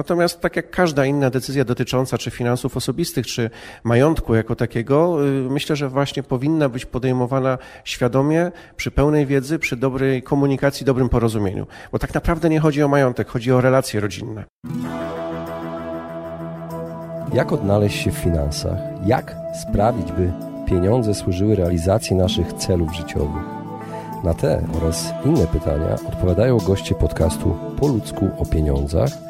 Natomiast tak jak każda inna decyzja dotycząca czy finansów osobistych, czy majątku jako takiego, y, myślę, że właśnie powinna być podejmowana świadomie, przy pełnej wiedzy, przy dobrej komunikacji, dobrym porozumieniu. Bo tak naprawdę nie chodzi o majątek, chodzi o relacje rodzinne. Jak odnaleźć się w finansach? Jak sprawić, by pieniądze służyły realizacji naszych celów życiowych? Na te oraz inne pytania odpowiadają goście podcastu Po ludzku o pieniądzach,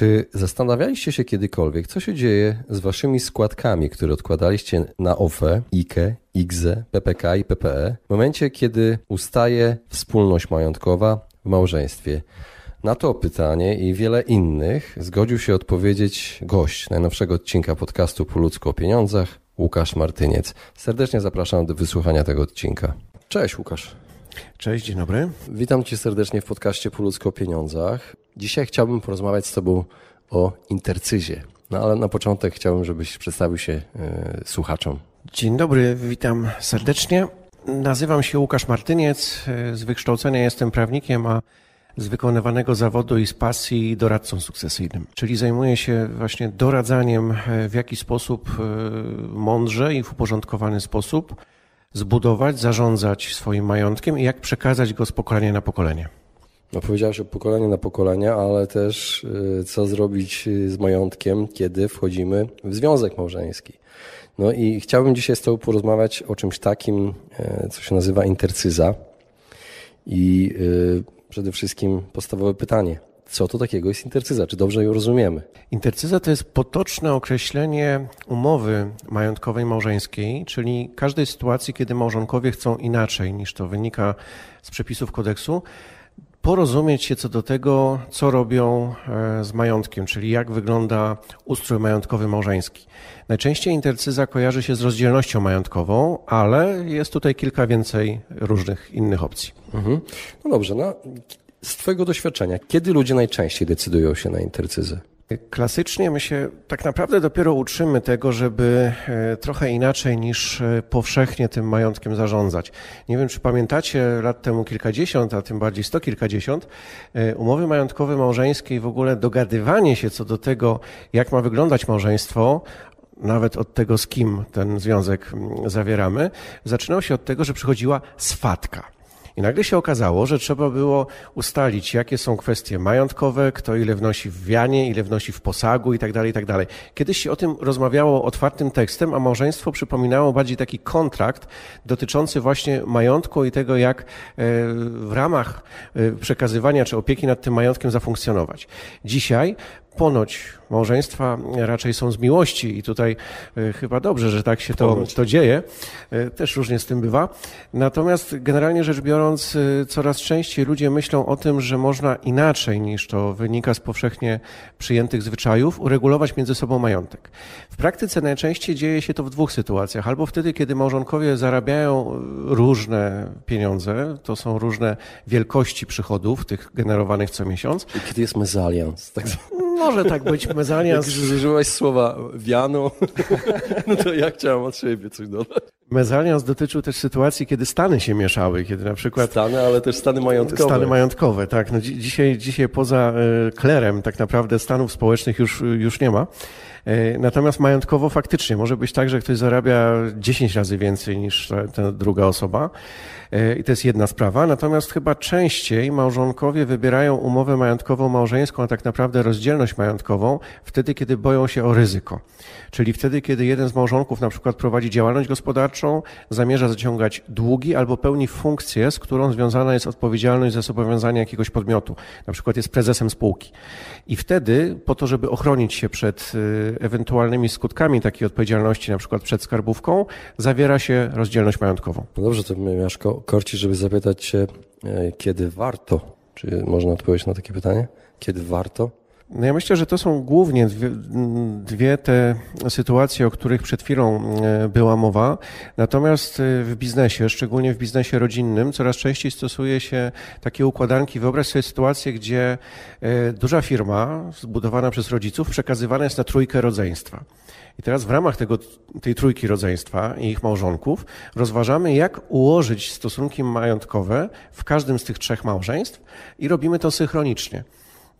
Czy zastanawialiście się kiedykolwiek, co się dzieje z waszymi składkami, które odkładaliście na OFE, IKE, IGZE, PPK i PPE w momencie, kiedy ustaje wspólność majątkowa w małżeństwie? Na to pytanie i wiele innych zgodził się odpowiedzieć gość najnowszego odcinka podcastu Po ludzku o pieniądzach, Łukasz Martyniec. Serdecznie zapraszam do wysłuchania tego odcinka. Cześć Łukasz. Cześć, dzień dobry. Witam Cię serdecznie w podcaście Po ludzku o pieniądzach. Dzisiaj chciałbym porozmawiać z Tobą o intercyzie. No ale na początek chciałbym, żebyś przedstawił się y, słuchaczom. Dzień dobry, witam serdecznie. Nazywam się Łukasz Martyniec. E, z wykształcenia jestem prawnikiem, a z wykonywanego zawodu i z pasji doradcą sukcesyjnym. Czyli zajmuję się właśnie doradzaniem, e, w jaki sposób mądrze i w uporządkowany sposób zbudować, zarządzać swoim majątkiem i jak przekazać go z pokolenia na pokolenie. No powiedziałeś o pokolenie na pokolenie, ale też y, co zrobić y, z majątkiem, kiedy wchodzimy w związek małżeński. No i chciałbym dzisiaj z Tobą porozmawiać o czymś takim, e, co się nazywa intercyza. I y, przede wszystkim podstawowe pytanie co to takiego jest intercyza? Czy dobrze ją rozumiemy? Intercyza to jest potoczne określenie umowy majątkowej małżeńskiej, czyli każdej sytuacji, kiedy małżonkowie chcą inaczej niż to wynika z przepisów kodeksu, porozumieć się co do tego, co robią e, z majątkiem, czyli jak wygląda ustrój majątkowy małżeński. Najczęściej intercyza kojarzy się z rozdzielnością majątkową, ale jest tutaj kilka więcej różnych innych opcji. Mhm. No dobrze, no z Twojego doświadczenia, kiedy ludzie najczęściej decydują się na intercyzę? Klasycznie my się tak naprawdę dopiero uczymy tego, żeby e, trochę inaczej niż e, powszechnie tym majątkiem zarządzać. Nie wiem, czy pamiętacie lat temu kilkadziesiąt, a tym bardziej sto kilkadziesiąt, e, umowy majątkowe małżeńskie i w ogóle dogadywanie się co do tego, jak ma wyglądać małżeństwo, nawet od tego, z kim ten związek mm, zawieramy, zaczynał się od tego, że przychodziła swatka. I nagle się okazało, że trzeba było ustalić, jakie są kwestie majątkowe, kto ile wnosi w wianie, ile wnosi w posagu i tak dalej, i tak. Kiedyś się o tym rozmawiało otwartym tekstem, a małżeństwo przypominało bardziej taki kontrakt dotyczący właśnie majątku i tego, jak e, w ramach e, przekazywania czy opieki nad tym majątkiem zafunkcjonować. Dzisiaj ponoć małżeństwa raczej są z miłości i tutaj e, chyba dobrze, że tak się to, to dzieje. E, też różnie z tym bywa. Natomiast generalnie rzecz biorąc, e, coraz częściej ludzie myślą o tym, że można inaczej niż to wynika z powszechnie przyjętych zwyczajów, uregulować między sobą majątek. W praktyce najczęściej dzieje się to w dwóch sytuacjach. Albo wtedy, kiedy małżonkowie zarabiają różne pieniądze, to są różne wielkości przychodów, tych generowanych co miesiąc. I kiedy jest mezalians, tak może tak być, mezalians. Jak użyłeś słowa wiano, no to ja chciałem od siebie coś dodać. Mezalians dotyczył też sytuacji, kiedy stany się mieszały, kiedy na przykład... Stany, ale też stany majątkowe. Stany majątkowe, tak. No, dzisiaj, dzisiaj poza e, klerem tak naprawdę stanów społecznych już, już nie ma. Natomiast majątkowo faktycznie może być tak, że ktoś zarabia 10 razy więcej niż ta, ta druga osoba. I to jest jedna sprawa. Natomiast chyba częściej małżonkowie wybierają umowę majątkową małżeńską, a tak naprawdę rozdzielność majątkową wtedy, kiedy boją się o ryzyko. Czyli wtedy, kiedy jeden z małżonków na przykład prowadzi działalność gospodarczą, zamierza zaciągać długi albo pełni funkcję, z którą związana jest odpowiedzialność za zobowiązania jakiegoś podmiotu. Na przykład jest prezesem spółki. I wtedy, po to, żeby ochronić się przed y, ewentualnymi skutkami takiej odpowiedzialności, na przykład przed skarbówką, zawiera się rozdzielność majątkową. No dobrze, to miałeś korci, żeby zapytać się, e, kiedy warto? Czy można odpowiedzieć na takie pytanie? Kiedy warto? No ja myślę, że to są głównie dwie, dwie, te sytuacje, o których przed chwilą e, była mowa. Natomiast e, w biznesie, szczególnie w biznesie rodzinnym, coraz częściej stosuje się takie układanki. Wyobraź sobie sytuację, gdzie e, duża firma zbudowana przez rodziców przekazywana jest na trójkę rodzeństwa. I teraz w ramach tego, tej trójki rodzeństwa i ich małżonków rozważamy, jak ułożyć stosunki majątkowe w każdym z tych trzech małżeństw i robimy to synchronicznie.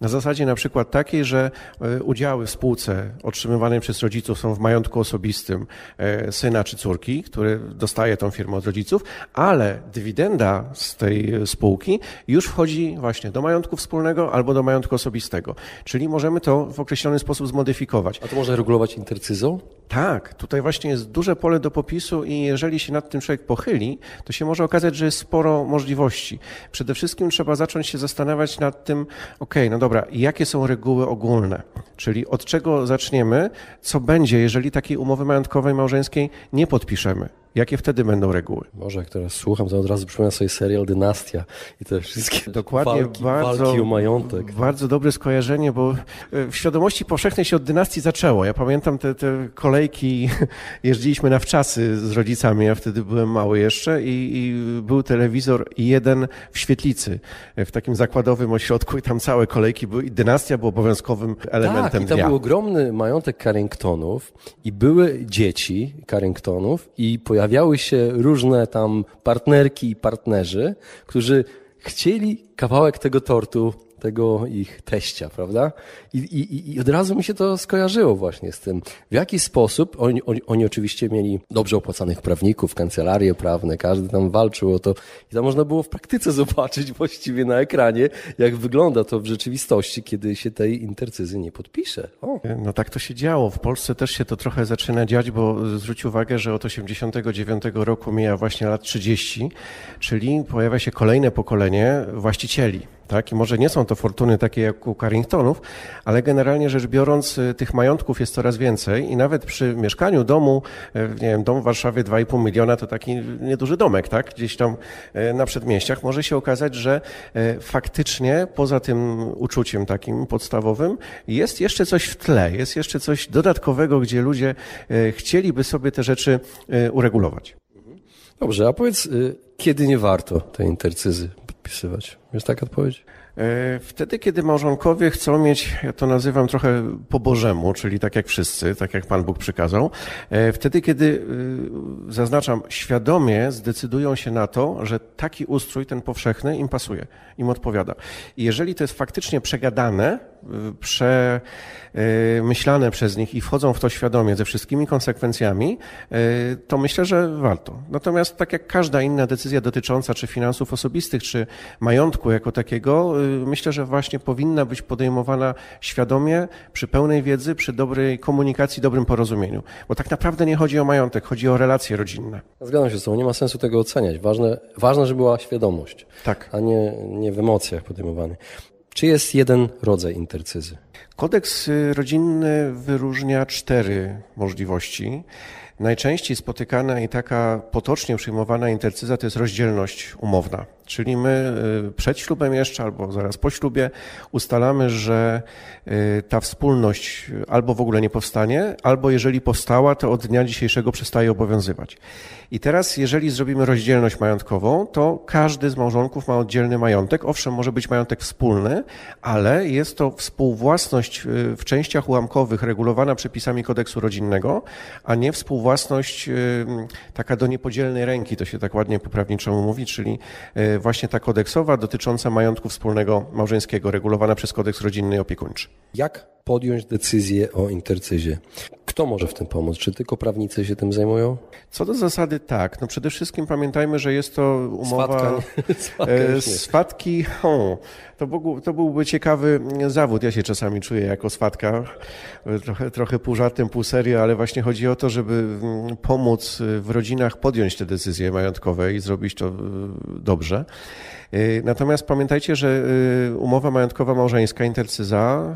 Na zasadzie na przykład takiej, że e, udziały w spółce otrzymywane przez rodziców są w majątku osobistym e, syna czy córki, który dostaje tą firmę od rodziców, ale dywidenda z tej spółki już wchodzi właśnie do majątku wspólnego albo do majątku osobistego. Czyli możemy to w określony sposób zmodyfikować. A to można regulować intercyzą? Tak, tutaj właśnie jest duże pole do popisu i jeżeli się nad tym człowiek pochyli, to się może okazać, że jest sporo możliwości. Przede wszystkim trzeba zacząć się zastanawiać nad tym, ok, no dobra, jakie są reguły ogólne, czyli od czego zaczniemy, co będzie, jeżeli takiej umowy majątkowej małżeńskiej nie podpiszemy. Jakie wtedy będą reguły? Może jak teraz słucham, to od razu przypomnę sobie serial Dynastia i te wszystkie Dokładnie, walki, bardzo, walki o majątek. Bardzo dobre skojarzenie, bo e, w świadomości powszechnej się od dynastii zaczęło. Ja pamiętam te, te kolejki, jeździliśmy na wczasy z rodzicami, ja wtedy byłem mały jeszcze i, i był telewizor jeden w świetlicy, e, w takim zakładowym ośrodku i tam całe kolejki były i dynastia była obowiązkowym elementem tak, i tam dnia. był ogromny majątek Carringtonów i były dzieci Carringtonów i pojawiły pojawiały się różne tam partnerki i partnerzy, którzy chcieli kawałek tego tortu tego ich teścia, prawda? I, i, I od razu mi się to skojarzyło właśnie z tym, w jaki sposób oni, oni, oni oczywiście mieli dobrze opłacanych prawników, kancelarie prawne, każdy tam walczył o to i tam można było w praktyce zobaczyć właściwie na ekranie, jak wygląda to w rzeczywistości, kiedy się tej intercyzy nie podpisze. O. No tak to się działo. W Polsce też się to trochę zaczyna dziać, bo zwróć uwagę, że od 89 roku mija właśnie lat 30, czyli pojawia się kolejne pokolenie właścicieli tak? I może nie są to fortuny takie jak u Carringtonów, ale generalnie rzecz biorąc y, tych majątków jest coraz więcej i nawet przy mieszkaniu domu, y, nie wiem, dom w Warszawie 2,5 miliona to taki nieduży domek, tak? Gdzieś tam y, na przedmieściach może się okazać, że faktycznie poza tym uczuciem takim podstawowym jest jeszcze coś w tle, jest jeszcze coś dodatkowego, gdzie ludzie chcieliby sobie te rzeczy uregulować. Dobrze, a powiedz, kiedy nie warto tej intercyzy podpisywać? Jest taka odpowiedź? E, wtedy, kiedy małżonkowie chcą mieć, ja to nazywam trochę po Bożemu, czyli tak jak wszyscy, tak jak Pan Bóg przykazał, e, wtedy, kiedy, e, zaznaczam, świadomie zdecydują się na to, że taki ustrój, ten powszechny, im pasuje, im odpowiada. I jeżeli to jest faktycznie przegadane, przemyślane przez nich i wchodzą w to świadomie ze wszystkimi konsekwencjami, to myślę, że warto. Natomiast tak jak każda inna decyzja dotycząca czy finansów osobistych, czy majątku jako takiego, myślę, że właśnie powinna być podejmowana świadomie, przy pełnej wiedzy, przy dobrej komunikacji, dobrym porozumieniu. Bo tak naprawdę nie chodzi o majątek, chodzi o relacje rodzinne. Zgadzam się z tobą, nie ma sensu tego oceniać. Ważne, ważne żeby była świadomość, tak. a nie, nie w emocjach podejmowane. Czy jest jeden rodzaj intercyzy? Kodeks y, rodzinny wyróżnia cztery możliwości. Najczęściej spotykana i taka potocznie przyjmowana intercyza to jest rozdzielność umowna. Czyli my y, przed ślubem jeszcze albo zaraz po ślubie ustalamy, że y, ta wspólność albo w ogóle nie powstanie, albo jeżeli powstała, to od dnia dzisiejszego przestaje obowiązywać. I teraz, jeżeli zrobimy rozdzielność majątkową, to każdy z małżonków ma oddzielny majątek. Owszem, może być majątek wspólny, ale jest to współwłasność y, w częściach ułamkowych regulowana przepisami kodeksu rodzinnego, a nie współwłasność taka do niepodzielnej ręki, to się tak ładnie po prawniczemu mówi, czyli właśnie ta kodeksowa dotycząca majątku wspólnego małżeńskiego, regulowana przez kodeks rodzinny i opiekuńczy. Jak podjąć decyzję o intercyzie? Kto może w tym pomóc? Czy tylko prawnicy się tym zajmują? Co do zasady tak. No przede wszystkim pamiętajmy, że jest to umowa... Swatka e, swatki, o, to, był, to byłby ciekawy zawód. Ja się czasami czuję jako swatka, trochę, trochę pół żartem, pół serio, ale właśnie chodzi o to, żeby mm, pomóc w rodzinach podjąć te decyzje majątkowe i zrobić to e, dobrze. E, natomiast pamiętajcie, że umowa majątkowa małżeńska, intercyza,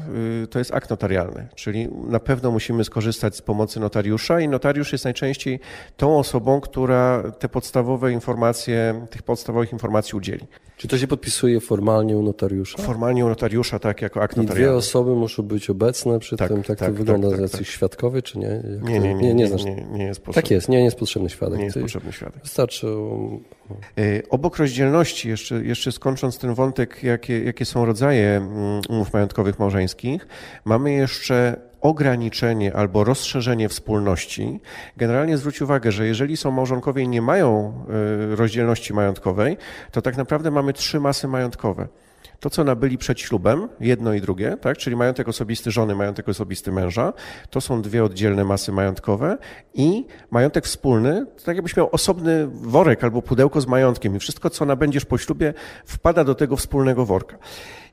to jest akt notarialny, czyli na pewno musimy skorzystać z pomocy notariusza i notariusz jest najczęściej tą osobą, która te podstawowe informacje, tych podstawowych informacji udzieli. Czy to się podpisuje formalnie u notariusza? Formalnie u notariusza, tak, jako akt I notarialny. dwie osoby muszą być obecne przy tak, tym, tak, tak to wygląda, tak, tak, jacyś tak. świadkowie, czy nie? Nie, nie, nie, nie, nie, nie, nie jest potrzebny. Tak jest, nie, nie jest potrzebny świadek. Nie jest potrzebny świadek. Wystarczy... Y, obok rozdzielności, jeszcze, jeszcze skończąc ten wątek, jakie, jakie są rodzaje mm, umów majątkowych małżeńskich, mamy jeszcze ograniczenie albo rozszerzenie wspólności. Generalnie zwróć uwagę, że jeżeli są małżonkowie i nie mają y, rozdzielności majątkowej, to tak naprawdę mamy trzy masy majątkowe to, co nabyli przed ślubem, jedno i drugie, tak? czyli majątek osobisty żony, majątek osobisty męża, to są dwie oddzielne masy majątkowe i majątek wspólny, to tak jakbyś miał osobny worek albo pudełko z majątkiem i wszystko, co nabędziesz po ślubie, wpada do tego wspólnego worka.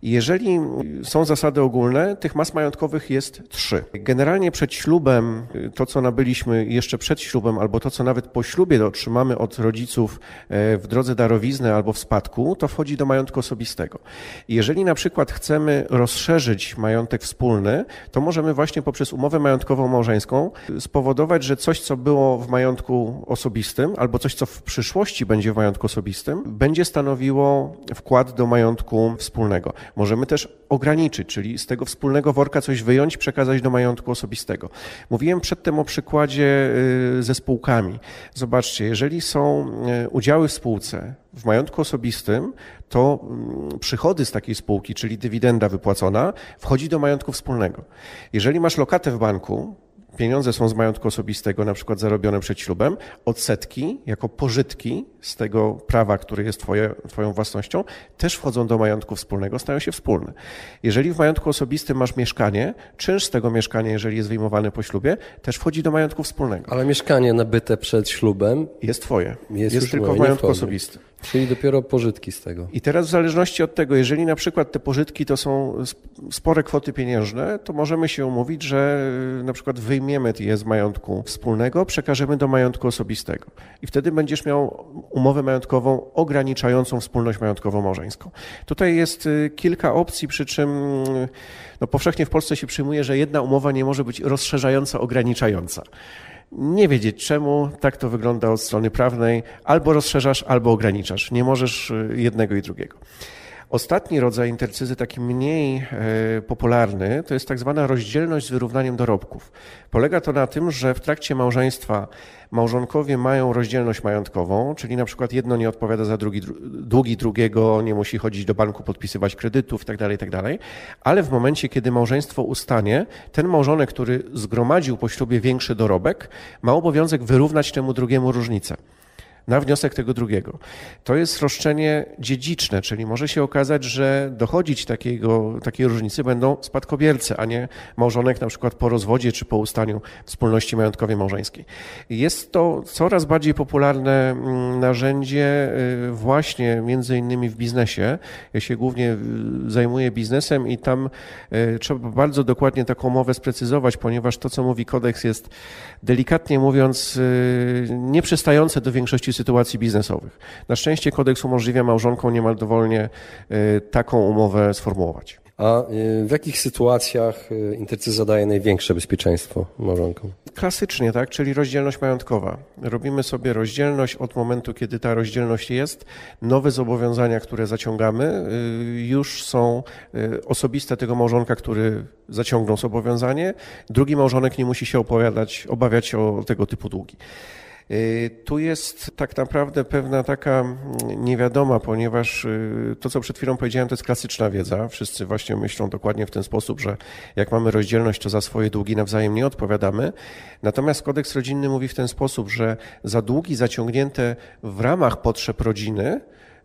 Jeżeli są zasady ogólne, tych mas majątkowych jest trzy. Generalnie przed ślubem, to co nabyliśmy jeszcze przed ślubem, albo to co nawet po ślubie otrzymamy od rodziców e, w drodze darowizny albo w spadku, to wchodzi do majątku osobistego. Jeżeli na przykład chcemy rozszerzyć majątek wspólny, to możemy właśnie poprzez umowę majątkową małżeńską spowodować, że coś, co było w majątku osobistym, albo coś, co w przyszłości będzie w majątku osobistym, będzie stanowiło wkład do majątku wspólnego. Możemy też ograniczyć, czyli z tego wspólnego worka coś wyjąć, przekazać do majątku osobistego. Mówiłem przedtem o przykładzie y, ze spółkami. Zobaczcie, jeżeli są y, udziały w spółce w majątku osobistym, to mm, przychody z takiej spółki, czyli dywidenda wypłacona, wchodzi do majątku wspólnego. Jeżeli masz lokatę w banku, pieniądze są z majątku osobistego, na przykład zarobione przed ślubem, odsetki jako pożytki z tego prawa, które jest twoje, Twoją własnością, też wchodzą do majątku wspólnego, stają się wspólne. Jeżeli w majątku osobistym masz mieszkanie, czynsz z tego mieszkania, jeżeli jest wyjmowany po ślubie, też wchodzi do majątku wspólnego. Ale mieszkanie nabyte przed ślubem jest Twoje. Jest, jest tylko w majątku osobistym. Czyli dopiero pożytki z tego. I teraz w zależności od tego, jeżeli na przykład te pożytki to są spore kwoty pieniężne, to możemy się umówić, że y, na przykład wyjmiemy je z majątku wspólnego, przekażemy do majątku osobistego. I wtedy będziesz miał umowę majątkową ograniczającą wspólność majątkową małżeńską. Tutaj jest y, kilka opcji, przy czym y, no, powszechnie w Polsce się przyjmuje, że jedna umowa nie może być rozszerzająca, ograniczająca nie wiedzieć czemu, tak to wygląda od strony prawnej, albo rozszerzasz, albo ograniczasz. Nie możesz y, jednego i drugiego. Ostatni rodzaj intercyzy, taki mniej e, popularny, to jest tak zwana rozdzielność z wyrównaniem dorobków. Polega to na tym, że w trakcie małżeństwa małżonkowie mają rozdzielność majątkową, czyli na przykład jedno nie odpowiada za drugi, długi drugiego, nie musi chodzić do banku, podpisywać kredytów itd., tak itd., tak ale w momencie, kiedy małżeństwo ustanie, ten małżonek, który zgromadził po ślubie większy dorobek, ma obowiązek wyrównać temu drugiemu różnicę na wniosek tego drugiego. To jest roszczenie dziedziczne, czyli może się okazać, że dochodzić takiego, takiej różnicy będą spadkobiercy, a nie małżonek na przykład po rozwodzie czy po ustaniu wspólności majątkowej małżeńskiej. Jest to coraz bardziej popularne mm, narzędzie y, właśnie między innymi w biznesie. Ja się głównie y, zajmuję biznesem i tam y, trzeba bardzo dokładnie taką umowę sprecyzować, ponieważ to, co mówi kodeks jest delikatnie mówiąc nieprzystające do większości sytuacji biznesowych. Na szczęście kodeks umożliwia małżonkom niemal dowolnie y, taką umowę sformułować. A y, w jakich sytuacjach y, intercyza daje największe bezpieczeństwo małżonkom? Klasycznie, tak, czyli rozdzielność majątkowa. Robimy sobie rozdzielność od momentu, kiedy ta rozdzielność jest. Nowe zobowiązania, które zaciągamy, już są osobiste tego małżonka, który zaciągnął zobowiązanie. Drugi małżonek nie musi się opowiadać, obawiać się o tego typu długi. Y, tu jest tak naprawdę pewna taka mm, niewiadoma, ponieważ y, to, co przed chwilą powiedziałem, to jest klasyczna wiedza. Wszyscy właśnie myślą dokładnie w ten sposób, że jak mamy rozdzielność, to za swoje długi nawzajem nie odpowiadamy. Natomiast kodeks rodzinny mówi w ten sposób, że za długi zaciągnięte w ramach potrzeb rodziny,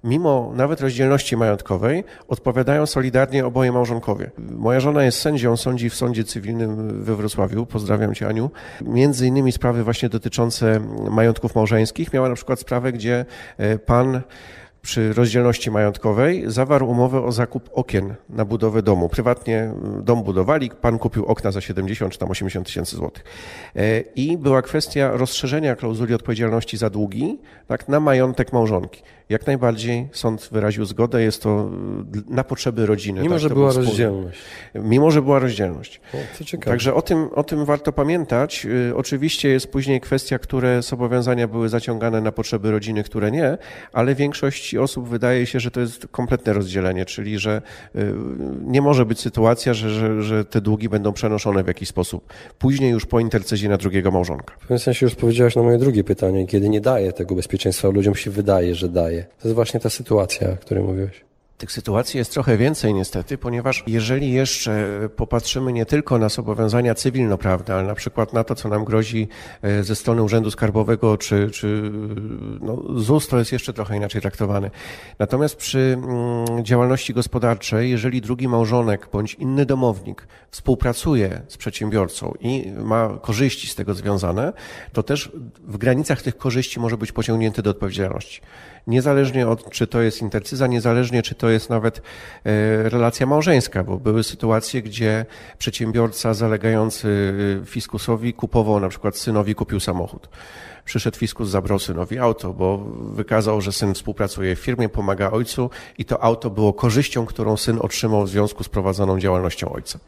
mimo nawet rozdzielności majątkowej, odpowiadają solidarnie oboje małżonkowie. Moja żona jest sędzią, sądzi w sądzie cywilnym we Wrocławiu. Pozdrawiam cię, Aniu. Między innymi sprawy właśnie dotyczące majątków małżeńskich. Miała na przykład sprawę, gdzie e, pan przy rozdzielności majątkowej zawarł umowę o zakup okien na budowę domu. Prywatnie mm, dom budowali, pan kupił okna za 70 czy tam 80 tysięcy złotych. E, I była kwestia rozszerzenia klauzuli odpowiedzialności za długi tak, na majątek małżonki. Jak najbardziej sąd wyraził zgodę, jest to mm, na potrzeby rodziny. Mimo, tak, że była rozdzielność. Mimo, że była rozdzielność. O, to ciekawe. Także o tym, o tym warto pamiętać. Y, Oczywiście jest później kwestia, które zobowiązania były zaciągane na potrzeby rodziny, które nie, ale osób wydaje się, że to jest kompletne rozdzielenie, czyli że y, nie może być sytuacja, że, że, że te długi będą przenoszone w jakiś sposób. Później już po intercezji na drugiego małżonka. W pewnym sensie już odpowiedziałeś na moje drugie pytanie. Kiedy nie daje tego bezpieczeństwa, ludziom się wydaje, że daje. To jest właśnie ta sytuacja, o której mówiłeś. Tych sytuacji jest trochę więcej niestety, ponieważ jeżeli jeszcze popatrzymy nie tylko na zobowiązania cywilnoprawne, ale na przykład na to, co nam grozi e, ze strony Urzędu Skarbowego czy, czy no, ZUS, to jest jeszcze trochę inaczej traktowane. Natomiast przy mm, działalności gospodarczej, jeżeli drugi małżonek bądź inny domownik współpracuje z przedsiębiorcą i ma korzyści z tego związane, to też w granicach tych korzyści może być pociągnięty do odpowiedzialności niezależnie od, czy to jest intercyza, niezależnie, czy to jest nawet e, relacja małżeńska, bo były sytuacje, gdzie przedsiębiorca zalegający e, fiskusowi kupował, na przykład synowi kupił samochód. Przyszedł fiskus, zabrał synowi auto, bo wykazał, że syn współpracuje w firmie, pomaga ojcu i to auto było korzyścią, którą syn otrzymał w związku z prowadzoną działalnością ojca.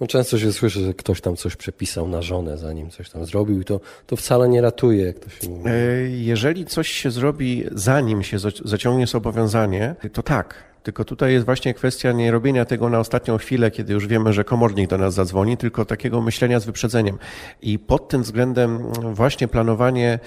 No często się słyszy, że ktoś tam coś przepisał na żonę, zanim coś tam zrobił i to, to wcale nie ratuje, jak to się mówi. E, Jeżeli coś się zrobi, zanim się zaciągnie zobowiązanie, to tak. Tylko tutaj jest właśnie kwestia nie robienia tego na ostatnią chwilę, kiedy już wiemy, że komornik do nas zadzwoni, tylko takiego myślenia z wyprzedzeniem. I pod tym względem właśnie planowanie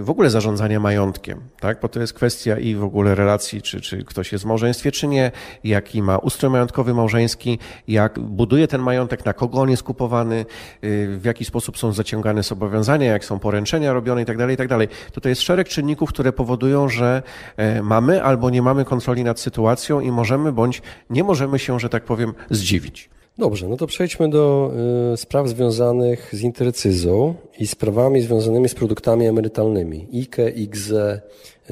w ogóle zarządzania majątkiem, tak? bo to jest kwestia i w ogóle relacji, czy, czy ktoś jest w małżeństwie, czy nie, jaki ma ustrój majątkowy małżeński, jak buduje ten majątek, na kogo on jest kupowany, y, w jaki sposób są zaciągane zobowiązania, jak są poręczenia robione itd., itd. Tutaj jest szereg czynników, które powodują, że e, mamy albo nie mamy kontroli nad sytuacją i możemy bądź nie możemy się, że tak powiem, zdziwić. Dobrze, no to przejdźmy do y, spraw związanych z intercyzą i sprawami związanymi z produktami emerytalnymi. IKE, IGZE,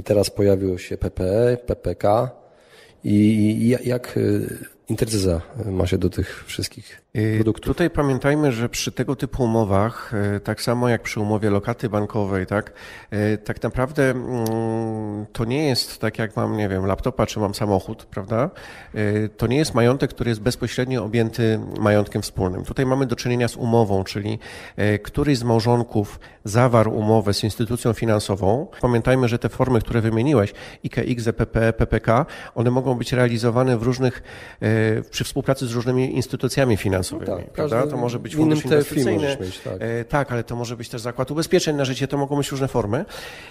teraz pojawiło się PPE, PPK i, i jak y, intercyza ma się do tych wszystkich produktów? Tutaj pamiętajmy, że przy tego typu umowach, y, tak samo jak przy umowie lokaty bankowej, tak, y, tak naprawdę mm, to nie jest tak jak mam, nie wiem, laptopa czy mam samochód, prawda? Y, To nie jest majątek, który jest bezpośrednio objęty majątkiem wspólnym. Tutaj mamy do czynienia z umową, czyli y, któryś z małżonków zawarł umowę z instytucją finansową. Pamiętajmy, że te formy, które wymieniłeś, IKX, PPE, PPK, one mogą być realizowane w różnych, y, przy współpracy z różnymi instytucjami finansowymi, No tak, prawda? To może być fundusz inwestycyjny. mieć, tak. E, Tak, ale to może być też zakład ubezpieczeń na życie, to mogą być różne formy.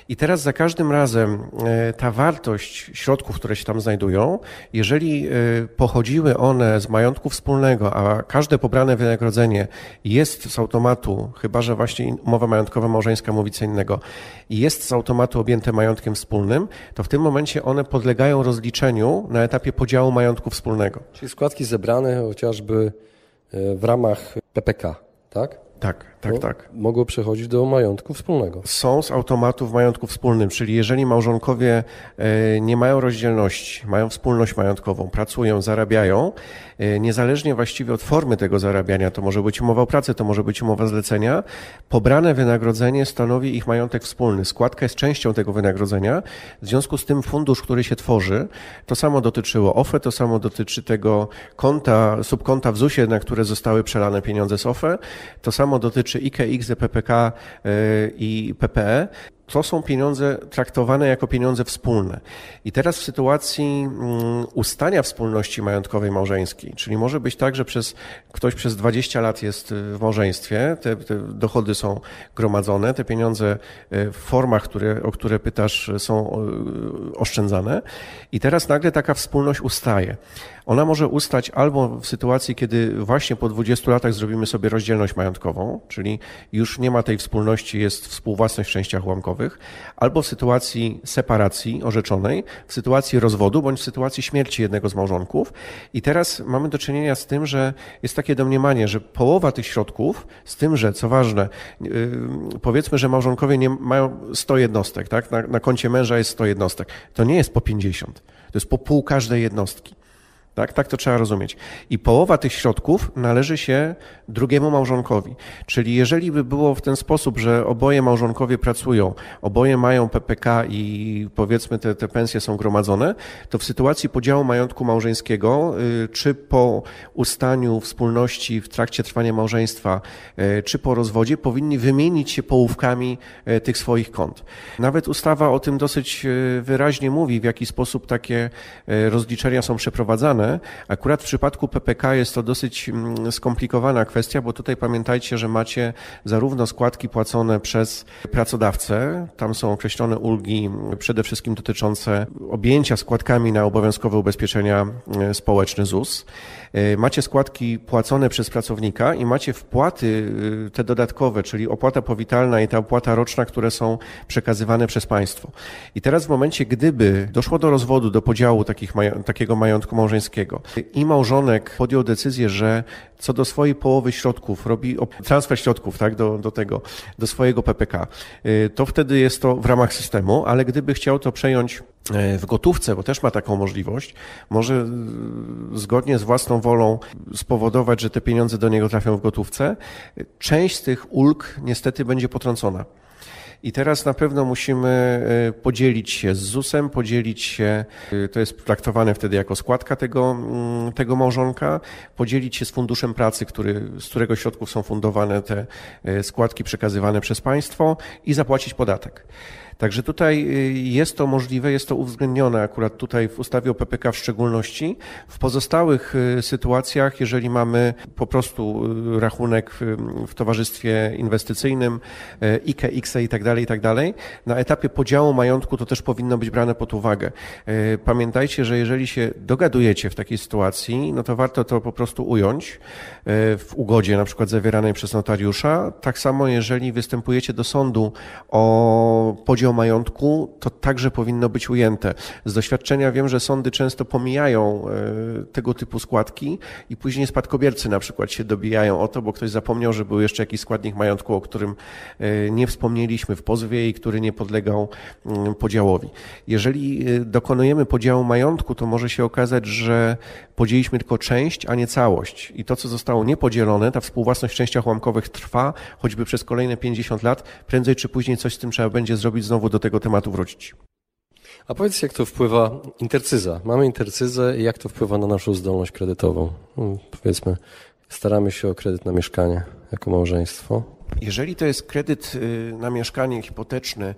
I teraz za każdym razem e, ta wartość środków, które się tam znajdują, jeżeli e, pochodziły one z majątku wspólnego, a każde pobrane wynagrodzenie jest z automatu, chyba że właśnie umowa majątkowa małżeńska mówi co innego, jest z automatu objęte majątkiem wspólnym, to w tym momencie one podlegają rozliczeniu na etapie podziału majątku wspólnego. Czyli składki zebrane chociażby w ramach PPK, tak? Tak, tak, To tak. Mogło przechodzić do majątku wspólnego. są z automatu w majątku wspólnym, czyli jeżeli małżonkowie e, nie mają rozdzielności, mają wspólność majątkową, pracują, zarabiają, e, niezależnie właściwie od formy tego zarabiania, to może być umowa o pracę, to może być umowa zlecenia, pobrane wynagrodzenie stanowi ich majątek wspólny. Składka jest częścią tego wynagrodzenia, w związku z tym fundusz, który się tworzy, to samo dotyczyło OFE, to samo dotyczy tego konta, subkonta w ZUS-ie, na które zostały przelane pieniądze z OFE, to samo dotyczy IKX, PPK i PPE. To są pieniądze traktowane jako pieniądze wspólne. I teraz w sytuacji mm, ustania wspólności majątkowej małżeńskiej, czyli może być tak, że przez, ktoś przez 20 lat jest y, w małżeństwie, te, te dochody są gromadzone, te pieniądze y, w formach, które, o które pytasz, są oszczędzane i teraz nagle taka wspólność ustaje. Ona może ustać albo w sytuacji, kiedy właśnie po 20 latach zrobimy sobie rozdzielność majątkową, czyli już nie ma tej wspólności, jest współwłasność w częściach ułamkowych, albo w sytuacji separacji orzeczonej, w sytuacji rozwodu, bądź w sytuacji śmierci jednego z małżonków. I teraz mamy do czynienia z tym, że jest takie domniemanie, że połowa tych środków, z tym, że co ważne, yy, powiedzmy, że małżonkowie nie mają 100 jednostek, tak? Na, na koncie męża jest 100 jednostek. To nie jest po 50. To jest po pół każdej jednostki. Tak, tak to trzeba rozumieć. I połowa tych środków należy się drugiemu małżonkowi. Czyli jeżeli by było w ten sposób, że oboje małżonkowie pracują, oboje mają PPK i powiedzmy te, te pensje są gromadzone, to w sytuacji podziału majątku małżeńskiego, y, czy po ustaniu wspólności w trakcie trwania małżeństwa, y, czy po rozwodzie, powinni wymienić się połówkami y, tych swoich kont. Nawet ustawa o tym dosyć wyraźnie mówi, w jaki sposób takie rozliczenia są przeprowadzane Akurat w przypadku PPK jest to dosyć mm, skomplikowana kwestia, bo tutaj pamiętajcie, że macie zarówno składki płacone przez pracodawcę, tam są określone ulgi przede wszystkim dotyczące objęcia składkami na obowiązkowe ubezpieczenia e, społeczne ZUS. E, macie składki płacone przez pracownika i macie wpłaty e, te dodatkowe, czyli opłata powitalna i ta opłata roczna, które są przekazywane przez państwo. I teraz w momencie, gdyby doszło do rozwodu, do podziału takich, takiego majątku małżeńskiego, i małżonek podjął decyzję, że co do swojej połowy środków robi transfer środków tak, do, do tego, do swojego PPK, y, to wtedy jest to w ramach systemu, ale gdyby chciał to przejąć w gotówce, bo też ma taką możliwość, może y, zgodnie z własną wolą spowodować, że te pieniądze do niego trafią w gotówce. Część z tych ulg niestety będzie potrącona. I teraz na pewno musimy e, podzielić się z ZUS-em, podzielić się, e, to jest traktowane wtedy jako składka tego, mm, tego małżonka, podzielić się z funduszem pracy, który, z którego środków są fundowane te e, składki przekazywane przez państwo i zapłacić podatek. Także tutaj y, jest to możliwe, jest to uwzględnione akurat tutaj w ustawie o PPK w szczególności. W pozostałych y, sytuacjach, jeżeli mamy po prostu y, rachunek w, w towarzystwie inwestycyjnym, IKE, IKSE i tak dalej, i tak dalej, na etapie podziału majątku to też powinno być brane pod uwagę. Pamiętajcie, że jeżeli się dogadujecie w takiej sytuacji, no to warto to po prostu ująć w ugodzie, na przykład zawieranej przez notariusza. Tak samo, jeżeli występujecie do sądu o podział o majątku, to także powinno być ujęte. Z doświadczenia wiem, że sądy często pomijają e, tego typu składki i później spadkobiercy na przykład się dobijają o to, bo ktoś zapomniał, że był jeszcze jakiś składnik majątku, o którym e, nie wspomnieliśmy w pozwie i który nie podlegał mm, podziałowi. Jeżeli e, dokonujemy podziału majątku, to może się okazać, że podzieliliśmy tylko część, a nie całość. I to, co zostało niepodzielone, ta współwłasność w częściach ułamkowych trwa, choćby przez kolejne 50 lat, prędzej czy później coś z tym trzeba będzie zrobić, znowu do tego tematu wrócić. A powiedz, jak to wpływa intercyza? Mamy intercyzę i jak to wpływa na naszą zdolność kredytową? Hmm, powiedzmy, staramy się o kredyt na mieszkanie jako małżeństwo. Jeżeli to jest kredyt y, na mieszkanie hipoteczny,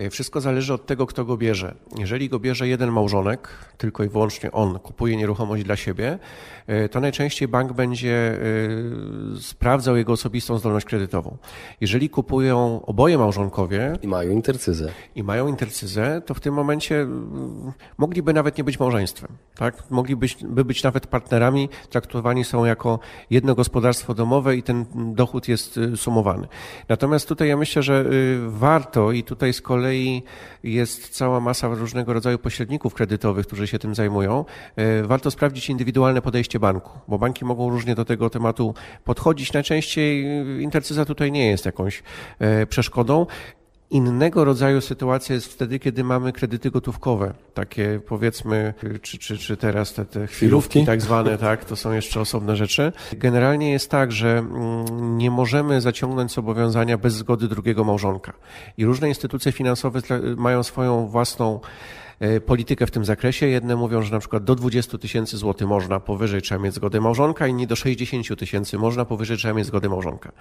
y, wszystko zależy od tego, kto go bierze. Jeżeli go bierze jeden małżonek, tylko i wyłącznie on kupuje nieruchomość dla siebie, E, to najczęściej bank będzie e, sprawdzał jego osobistą zdolność kredytową. Jeżeli kupują oboje małżonkowie i mają intercyzę, i mają intercyzę, to w tym momencie mogliby nawet nie być małżeństwem, tak? Mogliby by być nawet partnerami, traktowani są jako jedno gospodarstwo domowe i ten dochód jest y, Natomiast tutaj ja myślę, że y, warto i tutaj z kolei jest cała masa różnego rodzaju pośredników kredytowych, którzy się tym zajmują. E, warto sprawdzić indywidualne podejście banku, bo banki mogą różnie do tego tematu podchodzić. Najczęściej intercyza tutaj nie jest jakąś przeszkodą. Innego rodzaju sytuacja jest wtedy, kiedy mamy kredyty gotówkowe, takie powiedzmy, czy, czy, czy teraz te, te chwilówki tak zwane, tak, to są jeszcze osobne rzeczy. Generalnie jest tak, że mm, nie możemy zaciągnąć zobowiązania bez zgody drugiego małżonka. I różne instytucje finansowe mają swoją własną E, politykę w tym zakresie. Jedne mówią, że na przykład do 20 tysięcy złotych można, powyżej trzeba mieć zgodę małżonka, inni do 60 tysięcy można, powyżej trzeba mieć zgodę małżonka.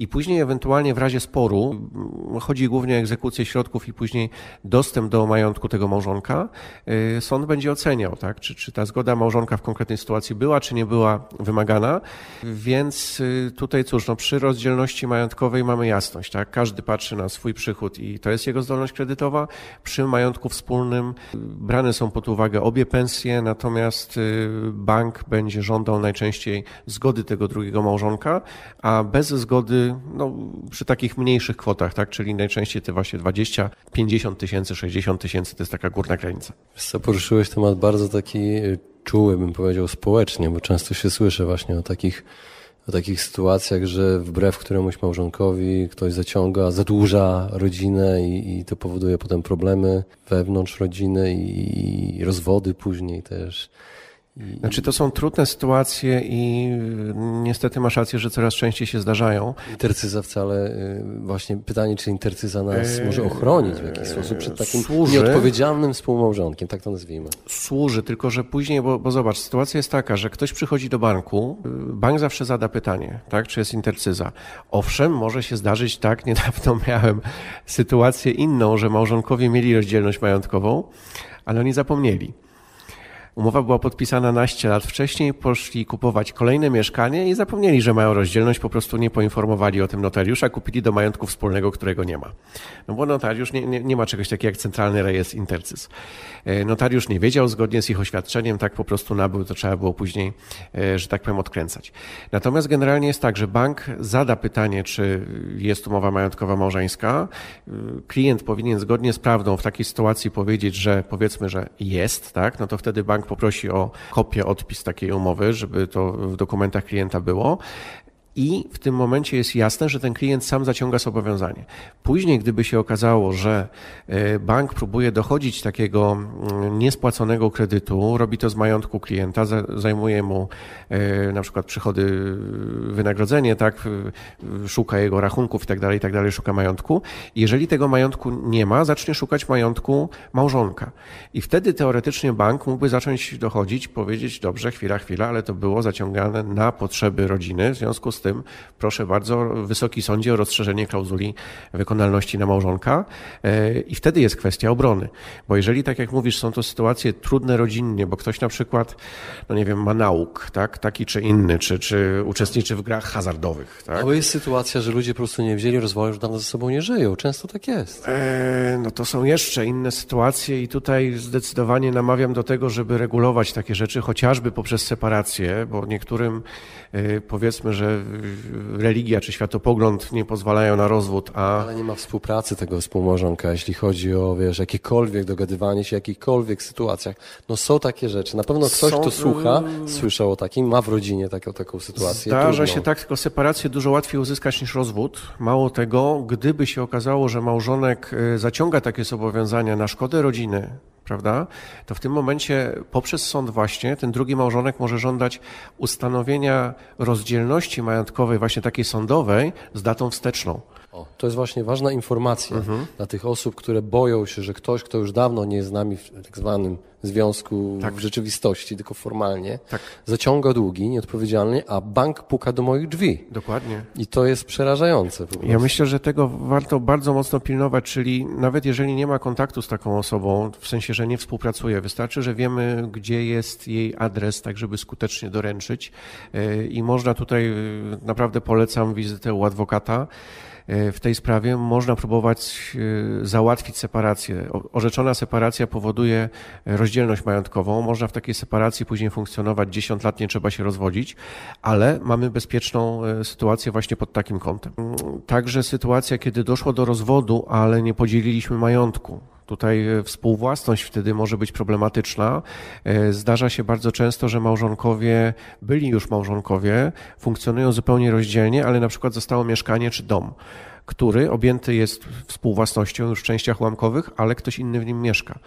I później ewentualnie w razie sporu, mm, chodzi głównie o egzekucję środków i później dostęp do majątku tego małżonka, e, sąd będzie oceniał, tak, czy, czy ta zgoda małżonka w konkretnej sytuacji była, czy nie była wymagana. Więc e, tutaj cóż, no przy rozdzielności majątkowej mamy jasność, tak, każdy patrzy na swój przychód i to jest jego zdolność kredytowa. Przy majątku wspólnym którym brane są pod uwagę obie pensje, natomiast y, bank będzie żądał najczęściej zgody tego drugiego małżonka, a bez zgody no, przy takich mniejszych kwotach, tak, czyli najczęściej te właśnie 20, 50 tysięcy, 60 tysięcy to jest taka górna granica. Co poruszyłeś temat bardzo taki y, czuły, bym powiedział, społecznie, bo często się słyszy właśnie o takich o takich sytuacjach, że wbrew któremuś małżonkowi ktoś zaciąga, zadłuża rodzinę i, i to powoduje potem problemy wewnątrz rodziny i, i rozwody później też. Znaczy to są trudne sytuacje i niestety masz rację, że coraz częściej się zdarzają. Intercyza wcale, y, właśnie pytanie, czy intercyza nas eee, może ochronić w jakiś sposób przed takim służy, nieodpowiedzialnym współmałżonkiem, tak to nazwijmy. Służy, tylko że później, bo, bo zobacz, sytuacja jest taka, że ktoś przychodzi do banku, bank zawsze zada pytanie, tak, czy jest intercyza. Owszem, może się zdarzyć tak, niedawno miałem sytuację inną, że małżonkowie mieli rozdzielność majątkową, ale oni zapomnieli. Umowa była podpisana naście lat wcześniej, poszli kupować kolejne mieszkanie i zapomnieli, że mają rozdzielność, po prostu nie poinformowali o tym notariusza, kupili do majątku wspólnego, którego nie ma. No bo notariusz nie, nie, nie ma czegoś takiego jak centralny rejestr intercys. E, notariusz nie wiedział zgodnie z ich oświadczeniem, tak po prostu nabył, to trzeba było później, e, że tak powiem, odkręcać. Natomiast generalnie jest tak, że bank zada pytanie, czy jest umowa majątkowa małżeńska. E, klient powinien zgodnie z prawdą w takiej sytuacji powiedzieć, że powiedzmy, że jest, tak, no to wtedy bank poprosi o kopię, odpis takiej umowy, żeby to w dokumentach klienta było i w tym momencie jest jasne, że ten klient sam zaciąga zobowiązanie. Później, gdyby się okazało, że e, bank próbuje dochodzić takiego mm, niespłaconego kredytu, robi to z majątku klienta, zajmuje mu e, na przykład przychody, wynagrodzenie, tak, szuka jego rachunków i tak dalej, i tak szuka majątku. Jeżeli tego majątku nie ma, zacznie szukać majątku małżonka. I wtedy teoretycznie bank mógłby zacząć dochodzić, powiedzieć, dobrze, chwila, chwila, ale to było zaciągane na potrzeby rodziny, w związku z z tym proszę bardzo, Wysoki Sądzie o rozszerzenie klauzuli wykonalności na małżonka e, i wtedy jest kwestia obrony. Bo jeżeli, tak jak mówisz, są to sytuacje trudne rodzinnie, bo ktoś na przykład, no nie wiem, ma nauk, tak, taki czy inny, czy, czy uczestniczy w grach hazardowych. Tak? Albo jest sytuacja, że ludzie po prostu nie wzięli rozwoju, już dawno ze sobą nie żyją. Często tak jest. E, no to są jeszcze inne sytuacje i tutaj zdecydowanie namawiam do tego, żeby regulować takie rzeczy, chociażby poprzez separację, bo niektórym e, powiedzmy, że religia czy światopogląd nie pozwalają na rozwód, a... Ale nie ma współpracy tego współmałżonka, jeśli chodzi o, wiesz, jakiekolwiek dogadywanie się, jakichkolwiek sytuacjach. No są takie rzeczy. Na pewno ktoś, są... kto słucha, słyszał o takim, ma w rodzinie taką, taką sytuację. Zdarza trudną. się tak, tylko separację dużo łatwiej uzyskać niż rozwód. Mało tego, gdyby się okazało, że małżonek y, zaciąga takie zobowiązania na szkodę rodziny, prawda? To w tym momencie poprzez sąd właśnie ten drugi małżonek może żądać ustanowienia rozdzielności majątkowej, właśnie takiej sądowej, z datą wsteczną. O, to jest właśnie ważna informacja mhm. dla tych osób, które boją się, że ktoś, kto już dawno nie jest z nami w tak zwanym związku tak. w rzeczywistości, tylko formalnie, tak. zaciąga długi nieodpowiedzialnie, a bank puka do moich drzwi. Dokładnie. I to jest przerażające. Ja myślę, że tego warto bardzo mocno pilnować, czyli nawet jeżeli nie ma kontaktu z taką osobą, w sensie, że nie współpracuje, wystarczy, że wiemy, gdzie jest jej adres, tak żeby skutecznie doręczyć e, i można tutaj, e, naprawdę polecam wizytę u adwokata, w tej sprawie można próbować e, załatwić separację. Orzeczona separacja powoduje rozdzielność majątkową. Można w takiej separacji później funkcjonować 10 lat, nie trzeba się rozwodzić, ale mamy bezpieczną e, sytuację właśnie pod takim kątem. Także sytuacja, kiedy doszło do rozwodu, ale nie podzieliliśmy majątku. Tutaj współwłasność wtedy może być problematyczna. Zdarza się bardzo często, że małżonkowie, byli już małżonkowie, funkcjonują zupełnie rozdzielnie, ale na przykład zostało mieszkanie czy dom który objęty jest współwłasnością już w częściach ułamkowych, ale ktoś inny w nim mieszka.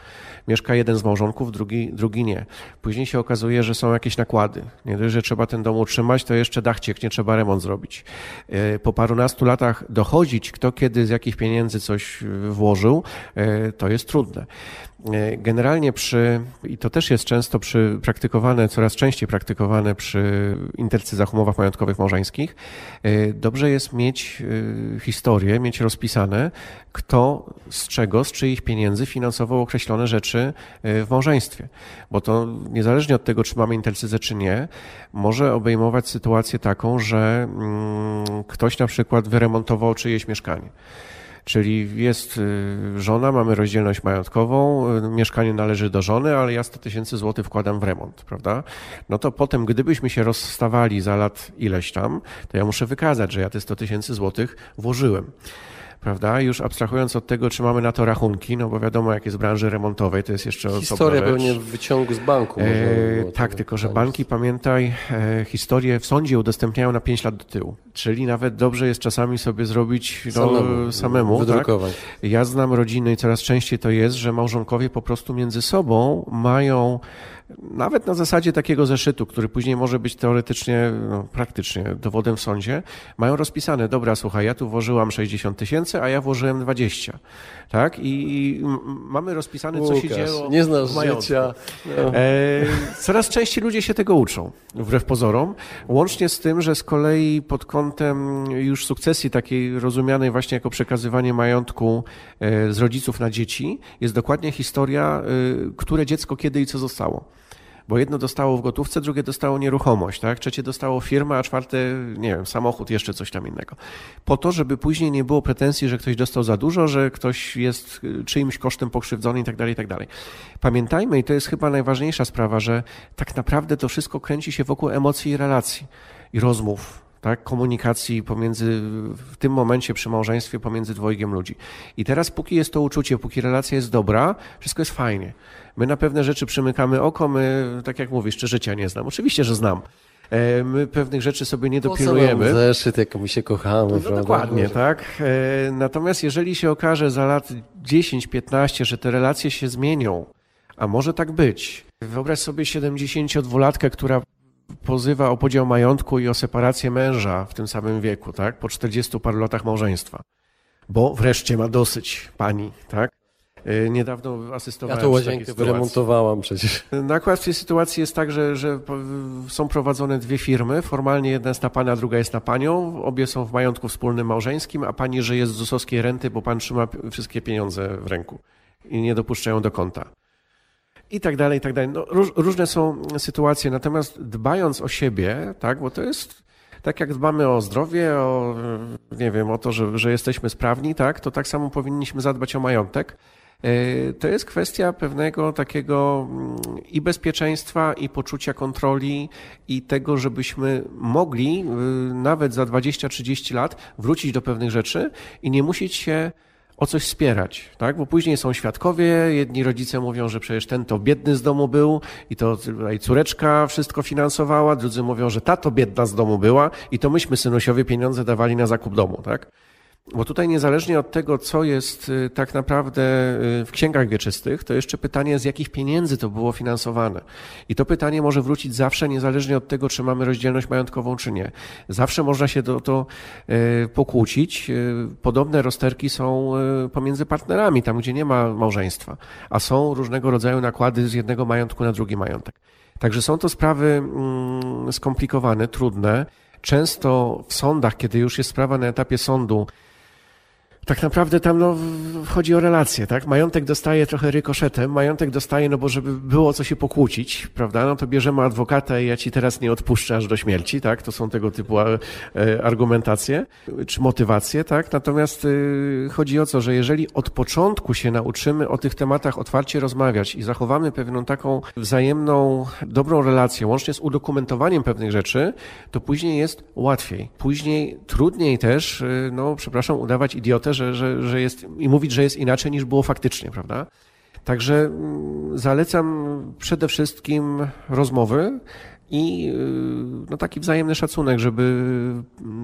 Mieszka jeden z małżonków, drugi, drugi nie. Później się okazuje, że są jakieś nakłady. Nie dość, że trzeba ten dom utrzymać, to jeszcze dach cieknie, trzeba remont zrobić. E, po parunastu latach dochodzić, kto kiedy z jakich pieniędzy coś włożył, e, to jest trudne. E, generalnie przy, i to też jest często przy praktykowane, coraz częściej praktykowane przy intercyzach, umowach majątkowych małżeńskich, e, dobrze jest mieć e, historię, mieć rozpisane, kto z czego, z czyich pieniędzy finansował określone rzeczy w małżeństwie. Bo to niezależnie od tego, czy mamy intercyzę, czy nie, może obejmować sytuację taką, że mm, ktoś na przykład wyremontował czyjeś mieszkanie Czyli jest y, żona, mamy rozdzielność majątkową, y, mieszkanie należy do żony, ale ja 100 tysięcy złotych wkładam w remont, prawda? No to potem, gdybyśmy się rozstawali za lat ileś tam, to ja muszę wykazać, że ja te 100 tysięcy złotych włożyłem prawda? Już abstrahując od tego, czy mamy na to rachunki, no bo wiadomo, jak jest branży remontowej, to jest jeszcze Historia pewnie w wyciągu z banku. E, tak, tylko że banki, pamiętaj, e, historię w sądzie udostępniają na 5 lat do tyłu. Czyli nawet dobrze jest czasami sobie zrobić no, samemu. samemu wydrukować. Tak? Ja znam rodziny i coraz częściej to jest, że małżonkowie po prostu między sobą mają nawet na zasadzie takiego zeszytu, który później może być teoretycznie, no, praktycznie dowodem w sądzie, mają rozpisane, dobra, słuchaj, ja tu włożyłam 60 tysięcy, a ja włożyłem 20. Tak? I, mamy rozpisane, co Łukasz, się dzieje. Nie znasz życia. No. E, coraz częściej ludzie się tego uczą, wbrew pozorom. Łącznie z tym, że z kolei pod kątem już sukcesji takiej rozumianej właśnie jako przekazywanie majątku e, z rodziców na dzieci, jest dokładnie historia, e, które dziecko kiedy i co zostało bo jedno dostało w gotówce, drugie dostało nieruchomość, tak? trzecie dostało firmę, a czwarte, nie wiem, samochód, jeszcze coś tam innego. Po to, żeby później nie było pretensji, że ktoś dostał za dużo, że ktoś jest y, czyimś kosztem pokrzywdzony i tak dalej, i tak dalej. Pamiętajmy, i to jest chyba najważniejsza sprawa, że tak naprawdę to wszystko kręci się wokół emocji i relacji i rozmów, tak, komunikacji pomiędzy, w tym momencie przy małżeństwie pomiędzy dwojgiem ludzi. I teraz, póki jest to uczucie, póki relacja jest dobra, wszystko jest fajnie. My na pewne rzeczy przymykamy oko, my, tak jak mówisz, czy życia nie znam. Oczywiście, że znam. E, my pewnych rzeczy sobie nie dopilnujemy. Po zeszyt, jak my się kochamy. No, dokładnie, tak. E, natomiast jeżeli się okaże za lat 10-15, że te relacje się zmienią, a może tak być. Wyobraź sobie 72-latkę, która pozywa o podział majątku i o separację męża w tym samym wieku, tak? Po 40 paru latach małżeństwa. Bo wreszcie ma dosyć pani, tak? Y, niedawno asystowałem. Ja to łazienkę wyremontowałam przecież. Nakład w tej sytuacji jest tak, że, że są prowadzone dwie firmy. Formalnie jedna jest na pana, druga jest na panią. Obie są w majątku wspólnym małżeńskim, a pani żyje z ZUS-owskiej renty, bo pan trzyma wszystkie pieniądze w ręku i nie dopuszczają do konta. I tak dalej, i tak dalej. No, róż, różne są sytuacje, natomiast dbając o siebie, tak, bo to jest tak jak dbamy o zdrowie, o, nie wiem, o to, że, że jesteśmy sprawni, tak, to tak samo powinniśmy zadbać o majątek. E, to jest kwestia pewnego takiego mm, i bezpieczeństwa, i poczucia kontroli, i tego, żebyśmy mogli y, nawet za 20-30 lat wrócić do pewnych rzeczy i nie musieć się o coś wspierać, tak? Bo później są świadkowie, jedni rodzice mówią, że przecież ten to biedny z domu był i to i córeczka wszystko finansowała, drudzy mówią, że ta to biedna z domu była i to myśmy synusiowie pieniądze dawali na zakup domu, tak? Bo tutaj niezależnie od tego, co jest y, tak naprawdę y, w księgach wieczystych, to jeszcze pytanie, z jakich pieniędzy to było finansowane. I to pytanie może wrócić zawsze, niezależnie od tego, czy mamy rozdzielność majątkową, czy nie. Zawsze można się do to y, pokłócić. Podobne rozterki są pomiędzy partnerami, tam gdzie nie ma małżeństwa, a są różnego rodzaju nakłady z jednego majątku na drugi majątek. Także są to sprawy mm, skomplikowane, trudne. Często w sądach, kiedy już jest sprawa na etapie sądu, tak naprawdę tam no, chodzi o relacje, tak? Majątek dostaje trochę rykoszetem, majątek dostaje, no bo żeby było co się pokłócić, prawda? No to bierzemy adwokata i ja ci teraz nie odpuszczę aż do śmierci, tak? To są tego typu e, argumentacje czy motywacje, tak? Natomiast y, chodzi o to, że jeżeli od początku się nauczymy o tych tematach otwarcie rozmawiać i zachowamy pewną taką wzajemną, dobrą relację, łącznie z udokumentowaniem pewnych rzeczy, to później jest łatwiej. Później trudniej też, y, no przepraszam, udawać idiotę, że, że, że jest i mówić, że jest inaczej niż było faktycznie, prawda? Także mm, zalecam przede wszystkim rozmowy i y, no, taki wzajemny szacunek, żeby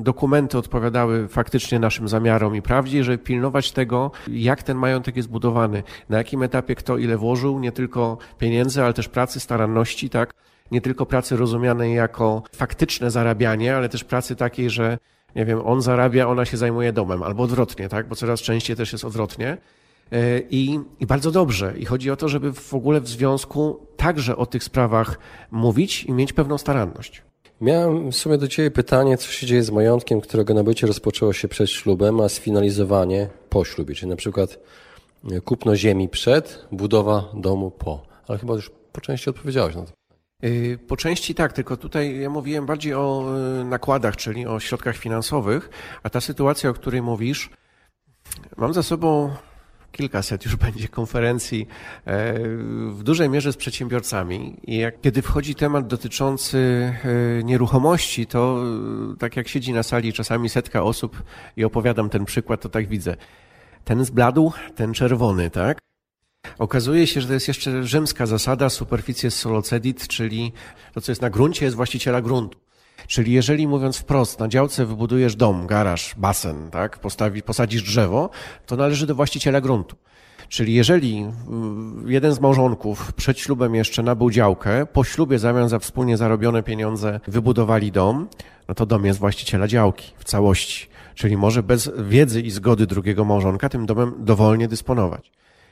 dokumenty odpowiadały faktycznie naszym zamiarom i prawdzie, żeby pilnować tego, jak ten majątek jest budowany, na jakim etapie kto ile włożył, nie tylko pieniędzy, ale też pracy, staranności, tak? Nie tylko pracy rozumianej jako faktyczne zarabianie, ale też pracy takiej, że nie wiem, on zarabia, ona się zajmuje domem, albo odwrotnie, tak? Bo coraz częściej też jest odwrotnie. E, I, I bardzo dobrze. I chodzi o to, żeby w ogóle w związku także o tych sprawach mówić i mieć pewną staranność. Miałem w sumie do Ciebie pytanie, co się dzieje z majątkiem, którego nabycie rozpoczęło się przed ślubem, a sfinalizowanie po ślubie, czyli na przykład e, kupno ziemi przed, budowa domu po. Ale chyba już po części odpowiedziałeś na to. Y, po części tak, tylko tutaj ja mówiłem bardziej o y, nakładach, czyli o środkach finansowych, a ta sytuacja, o której mówisz, Mam za sobą kilkaset już będzie konferencji e, w dużej mierze z przedsiębiorcami i jak, kiedy wchodzi temat dotyczący e, nieruchomości, to e, tak jak siedzi na sali czasami setka osób i opowiadam ten przykład, to tak widzę. Ten zbladł, ten czerwony, tak? Okazuje się, że to jest jeszcze rzymska zasada superficies solocedit, czyli to, co jest na gruncie, jest właściciela gruntu. Czyli jeżeli mówiąc wprost, na działce wybudujesz dom, garaż, basen, tak, postawi, posadzisz drzewo, to należy do właściciela gruntu. Czyli jeżeli y, jeden z małżonków przed ślubem jeszcze nabył działkę, po ślubie zamiast za wspólnie zarobione pieniądze wybudowali dom, no to dom jest właściciela działki w całości. Czyli może bez wiedzy i zgody drugiego małżonka tym domem dowolnie dysponować.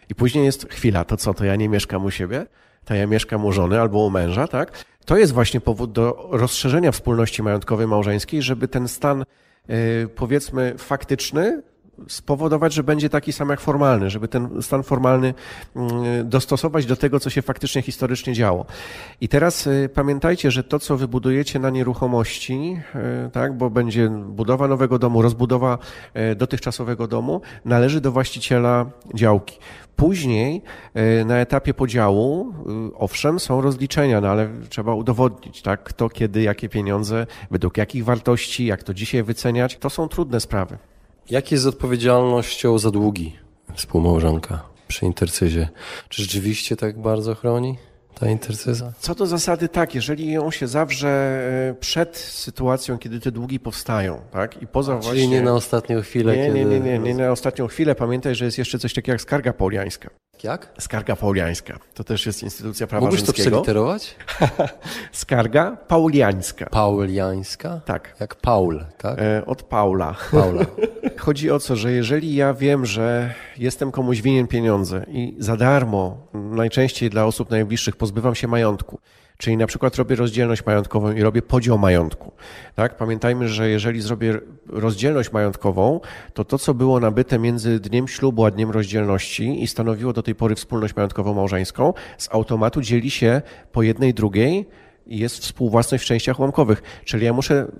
I później jest chwila, to co, to ja nie mieszkam u siebie? To ja mieszkam u żony albo u męża, tak? To jest właśnie powód do rozszerzenia wspólności majątkowej małżeńskiej, żeby ten stan, y, powiedzmy, faktyczny spowodować, że będzie taki sam jak formalny, żeby ten stan formalny mm, dostosować do tego, co się faktycznie historycznie działo. I teraz y, pamiętajcie, że to, co wybudujecie na nieruchomości, y, tak, bo będzie budowa nowego domu, rozbudowa dotychczasowego domu, należy do właściciela działki. Później e, na etapie podziału, e, owszem, są rozliczenia, no ale trzeba udowodnić, tak, kto, kiedy, jakie pieniądze, według jakich wartości, jak to dzisiaj wyceniać. To są trudne sprawy. Jak jest z odpowiedzialnością za długi współmałżonka przy intercyzie? Czy rzeczywiście tak bardzo chroni? Ta intercyza? Co do zasady tak, jeżeli ją się zawrze e, przed sytuacją, kiedy te długi powstają, tak? I poza Czyli właśnie... nie na ostatnią chwilę, nie, kiedy... Nie, nie, nie, nie, na ostatnią chwilę. Pamiętaj, że jest jeszcze coś takiego jak skarga pauliańska. Jak? Skarga pauliańska. To też jest instytucja prawa Mógłbyś rzymskiego. to przeliterować? Skarga pauliańska. Pauliańska? Tak. Jak Paul, tak? E, od Paula. Paula. Chodzi o to, że jeżeli ja wiem, że jestem komuś winien pieniądze i za darmo, najczęściej dla osób najbliższych, pozbywam się majątku, Czyli na przykład robię rozdzielność majątkową i robię podział majątku. Tak? Pamiętajmy, że jeżeli zrobię rozdzielność majątkową, to to, co było nabyte między dniem ślubu a dniem rozdzielności i stanowiło do tej pory wspólność majątkową małżeńską, z automatu dzieli się po jednej drugiej jest współwłasność w częściach ułamkowych. Czyli ja muszę,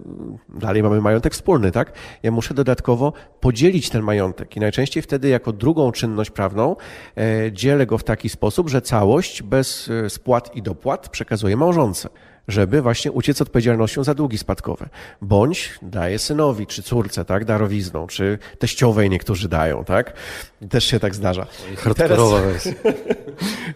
dalej mamy majątek wspólny, tak? Ja muszę dodatkowo podzielić ten majątek i najczęściej wtedy jako drugą czynność prawną e, dzielę go w taki sposób, że całość bez e, spłat i dopłat przekazuję małżonce żeby właśnie uciec odpowiedzialnością za długi spadkowe. Bądź daje synowi, czy córce, tak, darowizną, czy teściowej niektórzy dają, tak? Też się tak zdarza. Hardkorowa wersja.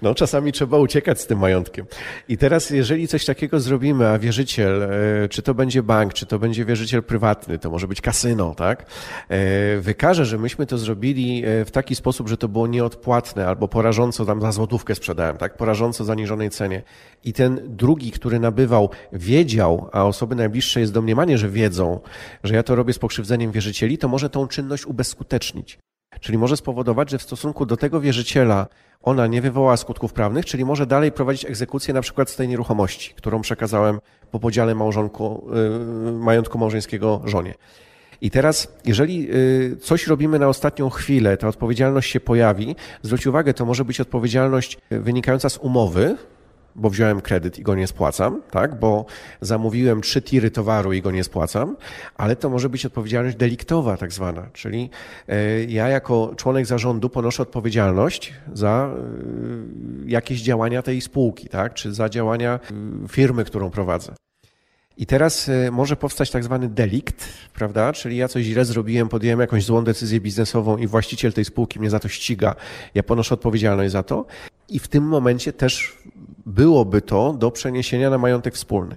No, czasami trzeba uciekać z tym majątkiem. I teraz, jeżeli coś takiego zrobimy, a wierzyciel, e, czy to będzie bank, czy to będzie wierzyciel prywatny, to może być kasyno, tak? E, wykaże, że myśmy to zrobili e, w taki sposób, że to było nieodpłatne, albo porażąco tam za złotówkę sprzedałem, tak? Porażąco zaniżonej cenie. I ten drugi, który wiedział, a osoby najbliższe jest domniemanie, że wiedzą, że ja to robię z pokrzywdzeniem wierzycieli, to może tą czynność ubezskutecznić. Czyli może spowodować, że w stosunku do tego wierzyciela ona nie wywoła skutków prawnych, czyli może dalej prowadzić egzekucję na przykład z tej nieruchomości, którą przekazałem po podziale małżonku, yy, majątku małżeńskiego żonie. I teraz, jeżeli yy, coś robimy na ostatnią chwilę, ta odpowiedzialność się pojawi, zwróć uwagę, to może być odpowiedzialność wynikająca z umowy, bo wziąłem kredyt i go nie spłacam, tak? bo zamówiłem trzy tiry towaru i go nie spłacam, ale to może być odpowiedzialność deliktowa tak zwana, czyli e, ja jako członek zarządu ponoszę odpowiedzialność za e, jakieś działania tej spółki, tak? czy za działania e, firmy, którą prowadzę. I teraz może powstać tak zwany delikt, prawda? Czyli ja coś źle zrobiłem, podjąłem jakąś złą decyzję biznesową i właściciel tej spółki mnie za to ściga. Ja ponoszę odpowiedzialność za to. I w tym momencie też byłoby to do przeniesienia na majątek wspólny.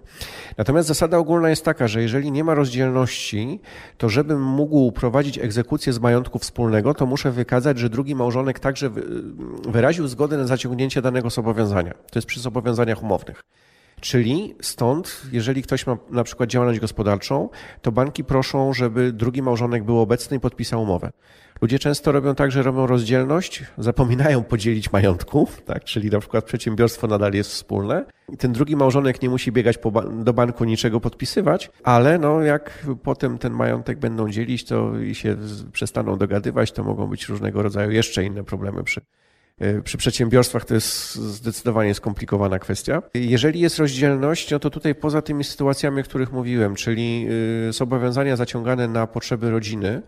Natomiast zasada ogólna jest taka, że jeżeli nie ma rozdzielności, to żebym mógł prowadzić egzekucję z majątku wspólnego, to muszę wykazać, że drugi małżonek także wyraził zgodę na zaciągnięcie danego zobowiązania. To jest przy zobowiązaniach umownych. Czyli stąd, jeżeli ktoś ma na przykład działalność gospodarczą, to banki proszą, żeby drugi małżonek był obecny i podpisał umowę. Ludzie często robią tak, że robią rozdzielność, zapominają podzielić majątku, tak? czyli na przykład przedsiębiorstwo nadal jest wspólne. I ten drugi małżonek nie musi biegać do banku niczego podpisywać, ale no jak potem ten majątek będą dzielić to i się przestaną dogadywać, to mogą być różnego rodzaju jeszcze inne problemy przy przy przedsiębiorstwach to jest zdecydowanie skomplikowana kwestia. Jeżeli jest rozdzielność, no to tutaj poza tymi sytuacjami, o których mówiłem, czyli e, zobowiązania zaciągane na potrzeby rodziny,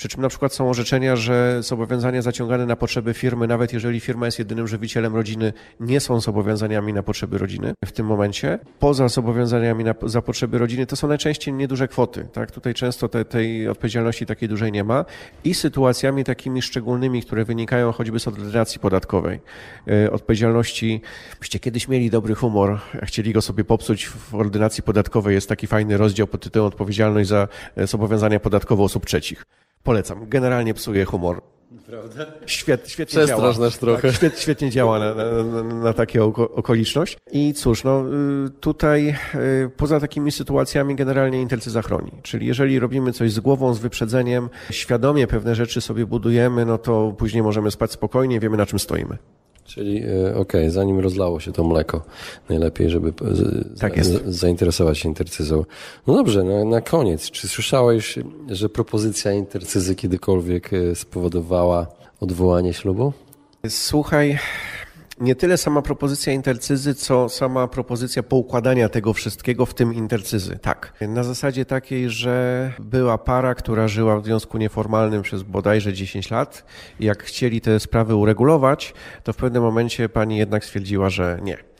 Przy czym na przykład są orzeczenia, że zobowiązania zaciągane na potrzeby firmy, nawet jeżeli firma jest jedynym żywicielem rodziny, nie są zobowiązaniami na potrzeby rodziny w tym momencie. Poza zobowiązaniami na, za potrzeby rodziny to są najczęściej nieduże kwoty. Tak? Tutaj często te, tej odpowiedzialności takiej dużej nie ma. I sytuacjami takimi szczególnymi, które wynikają choćby z ordynacji podatkowej. E, odpowiedzialności, byście kiedyś mieli dobry humor, chcieli go sobie popsuć w ordynacji podatkowej, jest taki fajny rozdział pod tytułem odpowiedzialność za e, zobowiązania podatkowe osób trzecich. Polecam. Generalnie psuje humor. Prawda? Świet, świetnie działa. trochę. Tak, świet, świetnie działa na, na, na, na takie oko, okoliczność. I cóż, no y, tutaj y, poza takimi sytuacjami generalnie Intelcy zachroni. Czyli jeżeli robimy coś z głową, z wyprzedzeniem, świadomie pewne rzeczy sobie budujemy, no to później możemy spać spokojnie, wiemy na czym stoimy. Czyli e, okej, okay, zanim rozlało się to mleko, najlepiej, żeby tak za, zainteresować się intercyzą. No dobrze, na, na koniec, czy słyszałeś, że propozycja intercyzy kiedykolwiek e, spowodowała odwołanie ślubu? Słuchaj, nie tyle sama propozycja intercyzy, co sama propozycja poukładania tego wszystkiego, w tym intercyzy. Tak. Na zasadzie takiej, że była para, która żyła w związku nieformalnym przez bodajże 10 lat. I jak chcieli te sprawy uregulować, to w pewnym momencie pani jednak stwierdziła, że nie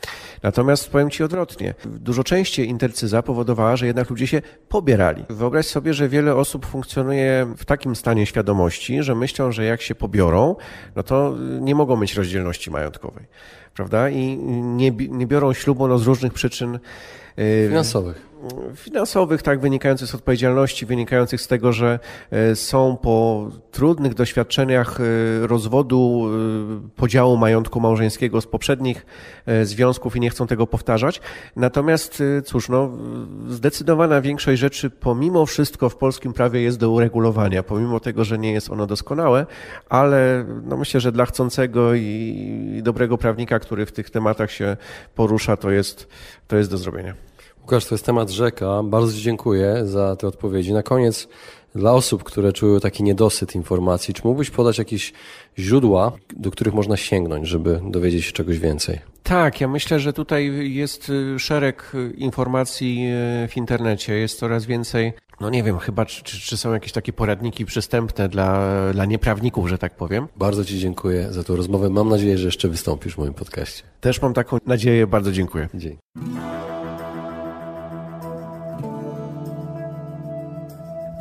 Natomiast powiem Ci odwrotnie. Dużo częściej intercyza powodowała, że jednak ludzie się pobierali. Wyobraź sobie, że wiele osób funkcjonuje w takim stanie świadomości, że myślą, że jak się pobiorą, no to nie mogą mieć rozdzielności majątkowej. Prawda? I nie, nie biorą ślubu no, z różnych przyczyn y, finansowych finansowych, tak, wynikających z odpowiedzialności, wynikających z tego, że e, są po trudnych doświadczeniach e, rozwodu, e, podziału majątku małżeńskiego z poprzednich związków i nie chcą tego powtarzać. Natomiast, cóż, no, zdecydowana większość rzeczy pomimo wszystko w polskim prawie jest do uregulowania, pomimo tego, że nie jest ono doskonałe, ale no, myślę, że dla chcącego i dobrego prawnika, który w tych tematach się porusza, to jest, to jest do zrobienia. Łukasz, to jest temat rzeka. Bardzo Ci dziękuję za te odpowiedzi. Na koniec, dla osób, które czują taki niedosyt informacji, czy mógłbyś podać jakieś źródła, do których można sięgnąć, żeby dowiedzieć się czegoś więcej? Tak, ja myślę, że tutaj jest y, szereg y, informacji y, w internecie. Jest coraz więcej no nie wiem, chyba czy, czy, są jakieś takie poradniki przystępne dla, dla nieprawników, że tak powiem. Bardzo Ci dziękuję za tę rozmowę. Mam nadzieję, że jeszcze wystąpisz w moim podcaście. Też mam taką nadzieję. Bardzo dziękuję. Dzięki.